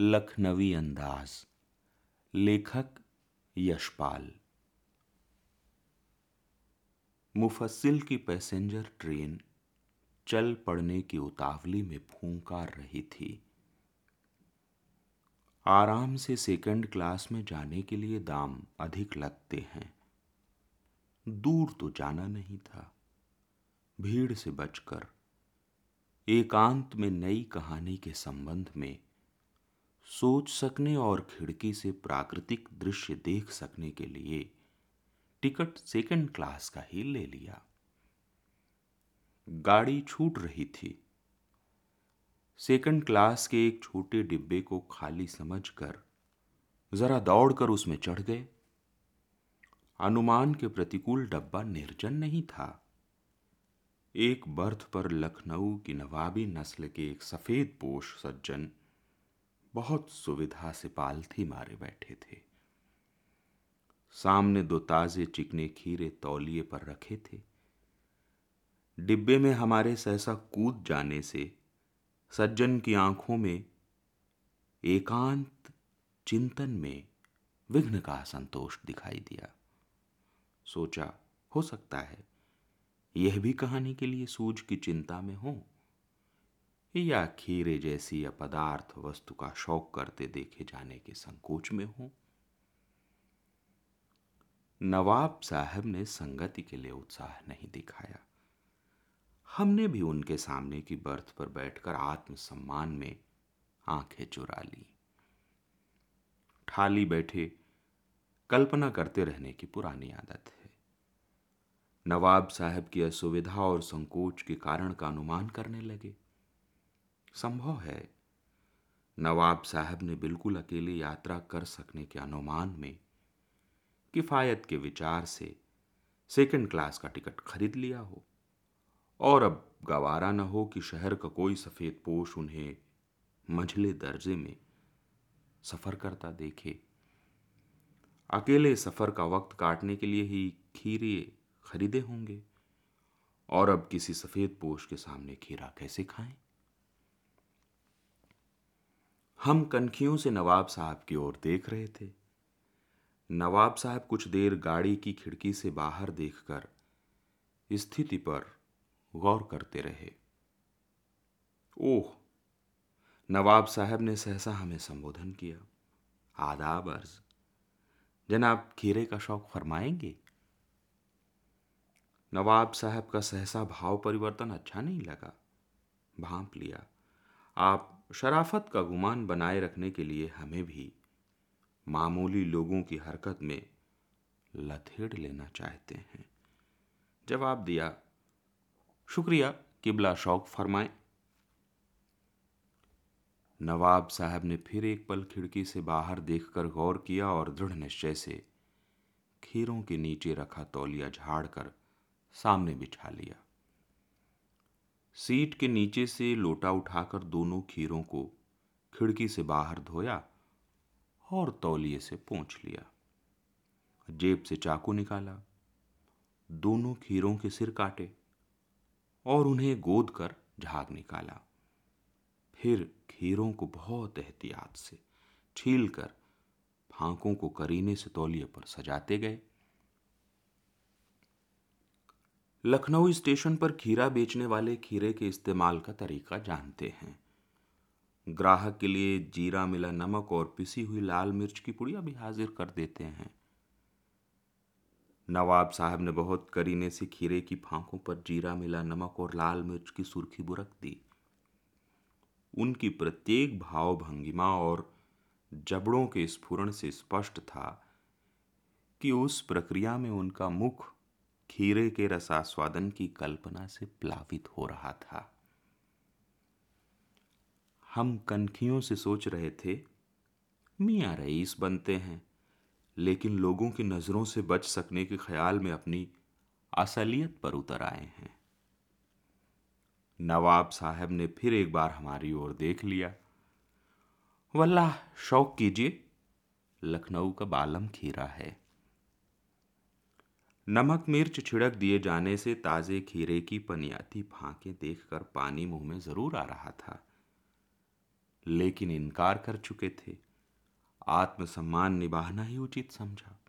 लखनवी अंदाज, लेखक यशपाल। मुफस्सिल की पैसेंजर ट्रेन चल पड़ने की उतावली में फूंकार रही थी। आराम से सेकंड क्लास में जाने के लिए दाम अधिक लगते हैं। दूर तो जाना नहीं था। भीड़ से बचकर, एकांत में नई कहानी के संबंध में सोच सकने और खिड़की से प्राकृतिक दृश्य देख सकने के लिए टिकट सेकंड क्लास का ही ले लिया। गाड़ी छूट रही थी। सेकंड क्लास के एक छोटे डिब्बे को खाली समझकर जरा दौड़कर उसमें चढ़ गए। अनुमान के प्रतिकूल डब्बा निर्जन नहीं था। एक बर्थ पर लखनऊ की नवाबी नस्ल के एक सफ़ेद पोष सज्जन बहुत सुविधा से पालथी मारे बैठे थे। सामने दो ताजे चिकने खीरे तौलिए पर रखे थे। डिब्बे में हमारे सहसा कूद जाने से सज्जन की आँखों में एकांत चिंतन में विघ्न का संतोष दिखाई दिया। सोचा, हो सकता है, यह भी कहानी के लिए सूझ की चिंता में हो। या खीरे जैसी अपदार्थ वस्तु का शौक करते देखे जाने के संकोच में हो? नवाब साहब ने संगति के लिए उत्साह नहीं दिखाया। हमने भी उनके सामने की बर्थ पर बैठकर आत्मसम्मान में आँखें चुरा ली। ठाली बैठे कल्पना करते रहने की पुरानी आदत है। नवाब साहब की असुविधा और संकोच के कारण का अनुमान करने लगे। संभव है। नवाब साहब ने बिल्कुल अकेले यात्रा कर सकने के अनुमान में किफायत के विचार से सेकंड क्लास का टिकट खरीद लिया हो। और अब गवारा न हो कि शहर का कोई सफ़ेद पोश उन्हें मझले दर्जे में सफ़र करता देखे। अकेले सफ़र का वक्त काटने के लिए ही खीरे खरीदे होंगे। और अब किसी सफ़ेद पोश के सामने खीरा कैसे खाएँ? हम कनखियों से नवाब साहब की ओर देख रहे थे। नवाब साहब कुछ देर गाड़ी की खिड़की से बाहर देखकर स्थिति पर गौर करते रहे। ओह, नवाब साहब ने सहसा हमें संबोधन किया। आदाब अर्ज़। जनाब, खीरे का शौक फरमाएँगे? नवाब साहब का सहसा भाव परिवर्तन अच्छा नहीं लगा। भांप लिया। आप शराफत का गुमान बनाए रखने के लिए हमें भी मामूली लोगों की हरकत में लथेड़ लेना चाहते हैं। जवाब दिया, शुक्रिया, किबला शौक फरमाए। नवाब साहब ने फिर एक पल खिड़की से बाहर देखकर गौर किया और दृढ़ निश्चय से खीरों के नीचे रखा तौलिया झाड़कर सामने बिछा लिया। सीट के नीचे से लोटा उठाकर दोनों खीरों को खिड़की से बाहर धोया और तौलिए से पोंछ लिया। जेब से चाकू निकाला, दोनों खीरों के सिर काटे और उन्हें गोद कर झाग निकाला। फिर खीरों को बहुत एहतियात से छील कर फांकों को करीने से तौलिए पर सजाते गए। लखनऊ स्टेशन पर खीरा बेचने वाले खीरे के इस्तेमाल का तरीका जानते हैं। ग्राहक के लिए जीरा मिला नमक और पिसी हुई लाल मिर्च की पुड़िया भी हाजिर कर देते हैं। नवाब साहब ने बहुत करीने से खीरे की फांकों पर जीरा मिला नमक और लाल मिर्च की सुर्खी बुरक दी। उनकी प्रत्येक भाव भंगिमा और जबड़ों के स्फुरण से स्पष्ट था कि उस प्रक्रिया में उनका मुख खीरे के रसास्वादन की कल्पना से प्लावित हो रहा था। हम कनखियों से सोच रहे थे, मियाँ रईस बनते हैं, लेकिन लोगों की नज़रों से बच सकने के ख्याल में अपनी असलियत पर उतर आए हैं। नवाब साहब ने फिर एक बार हमारी ओर देख लिया। वल्लाह, शौक कीजिए, लखनऊ का बालम खीरा है। नमक मिर्च छिड़क दिए जाने से ताज़े खीरे की पनियाती फांकें देखकर पानी मुँह में ज़रूर आ रहा था। लेकिन इनकार कर चुके थे। आत्मसम्मान निभाना ही उचित समझा।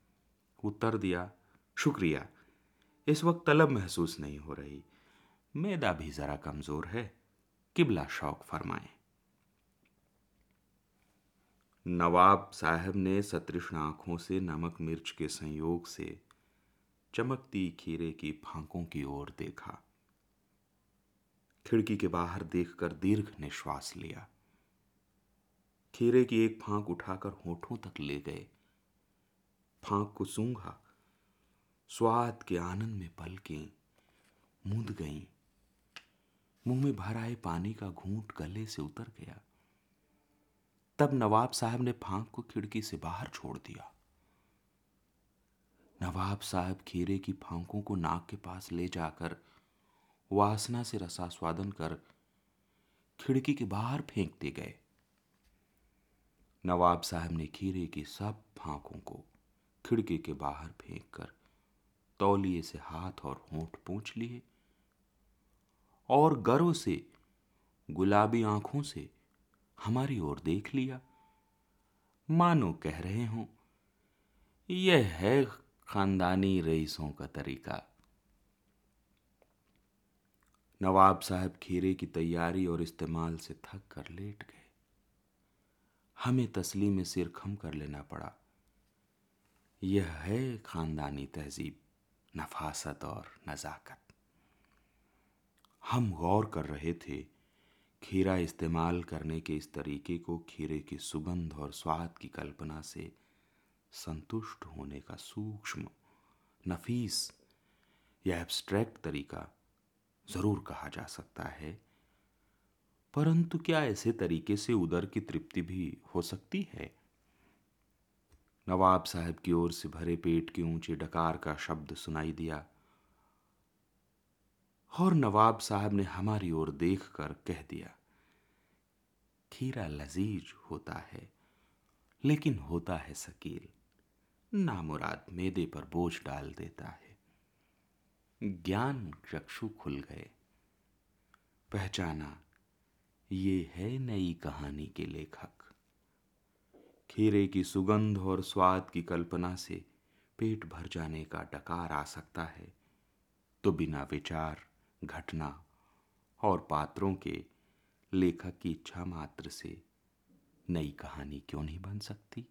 उत्तर दिया, शुक्रिया। इस वक्त तलब महसूस नहीं हो रही। मैदा भी जरा कमज़ोर है। किबला शौक फरमाए। नवाब साहब ने सतृष्ण आँखों से नमक मिर्च के संयोग से चमकती खीरे की फांकों की ओर देखा। खिड़की के बाहर देखकर दीर्घ निश्वास लिया। खीरे की एक फांक उठाकर होठों तक ले गए। फांक को सूंघा, स्वाद के आनंद में पल के, मूंद गई। मुँह में भर आए पानी का घूंट गले से उतर गया। तब नवाब साहब ने फांक को खिड़की से बाहर छोड़ दिया। नवाब साहब खीरे की फांकों को नाक के पास ले जाकर वासना से रसास्वादन कर खिड़की के बाहर फेंकते गए। नवाब साहब ने खीरे की सब फांकों को खिड़की के बाहर फेंक कर तौलिए से हाथ और होंठ पूछ लिए और गर्व से, गुलाबी आँखों से हमारी ओर देख लिया। मानो कह रहे हों, यह है खानदानी रईसों का तरीका। नवाब साहब खीरे की तैयारी और इस्तेमाल से थक कर लेट गए। हमें तस्लीम में सिर खम कर लेना पड़ा। यह है खानदानी तहजीब, नफासत और नज़ाकत। हम गौर कर रहे थे, खीरा इस्तेमाल करने के इस तरीके को खीरे की सुगंध और स्वाद की कल्पना से संतुष्ट होने का सूक्ष्म, नफीस या एब्स्ट्रैक्ट तरीका ज़रूर कहा जा सकता है। परंतु क्या ऐसे तरीके से उदर की तृप्ति भी हो सकती है? नवाब साहब की ओर से भरे पेट के ऊँचे डकार का शब्द सुनाई दिया। और नवाब साहब ने हमारी ओर देखकर कह दिया, खीरा लजीज होता है, लेकिन होता है सकील। नामुराद मेदे पर बोझ डाल देता है। ज्ञान चक्षु खुल गए। पहचाना, ये है नई कहानी के लेखक। खीरे की सुगंध और स्वाद की कल्पना से पेट भर जाने का डकार आ सकता है। तो बिना विचार, घटना और पात्रों के लेखक की इच्छा मात्र से नई कहानी क्यों नहीं बन सकती?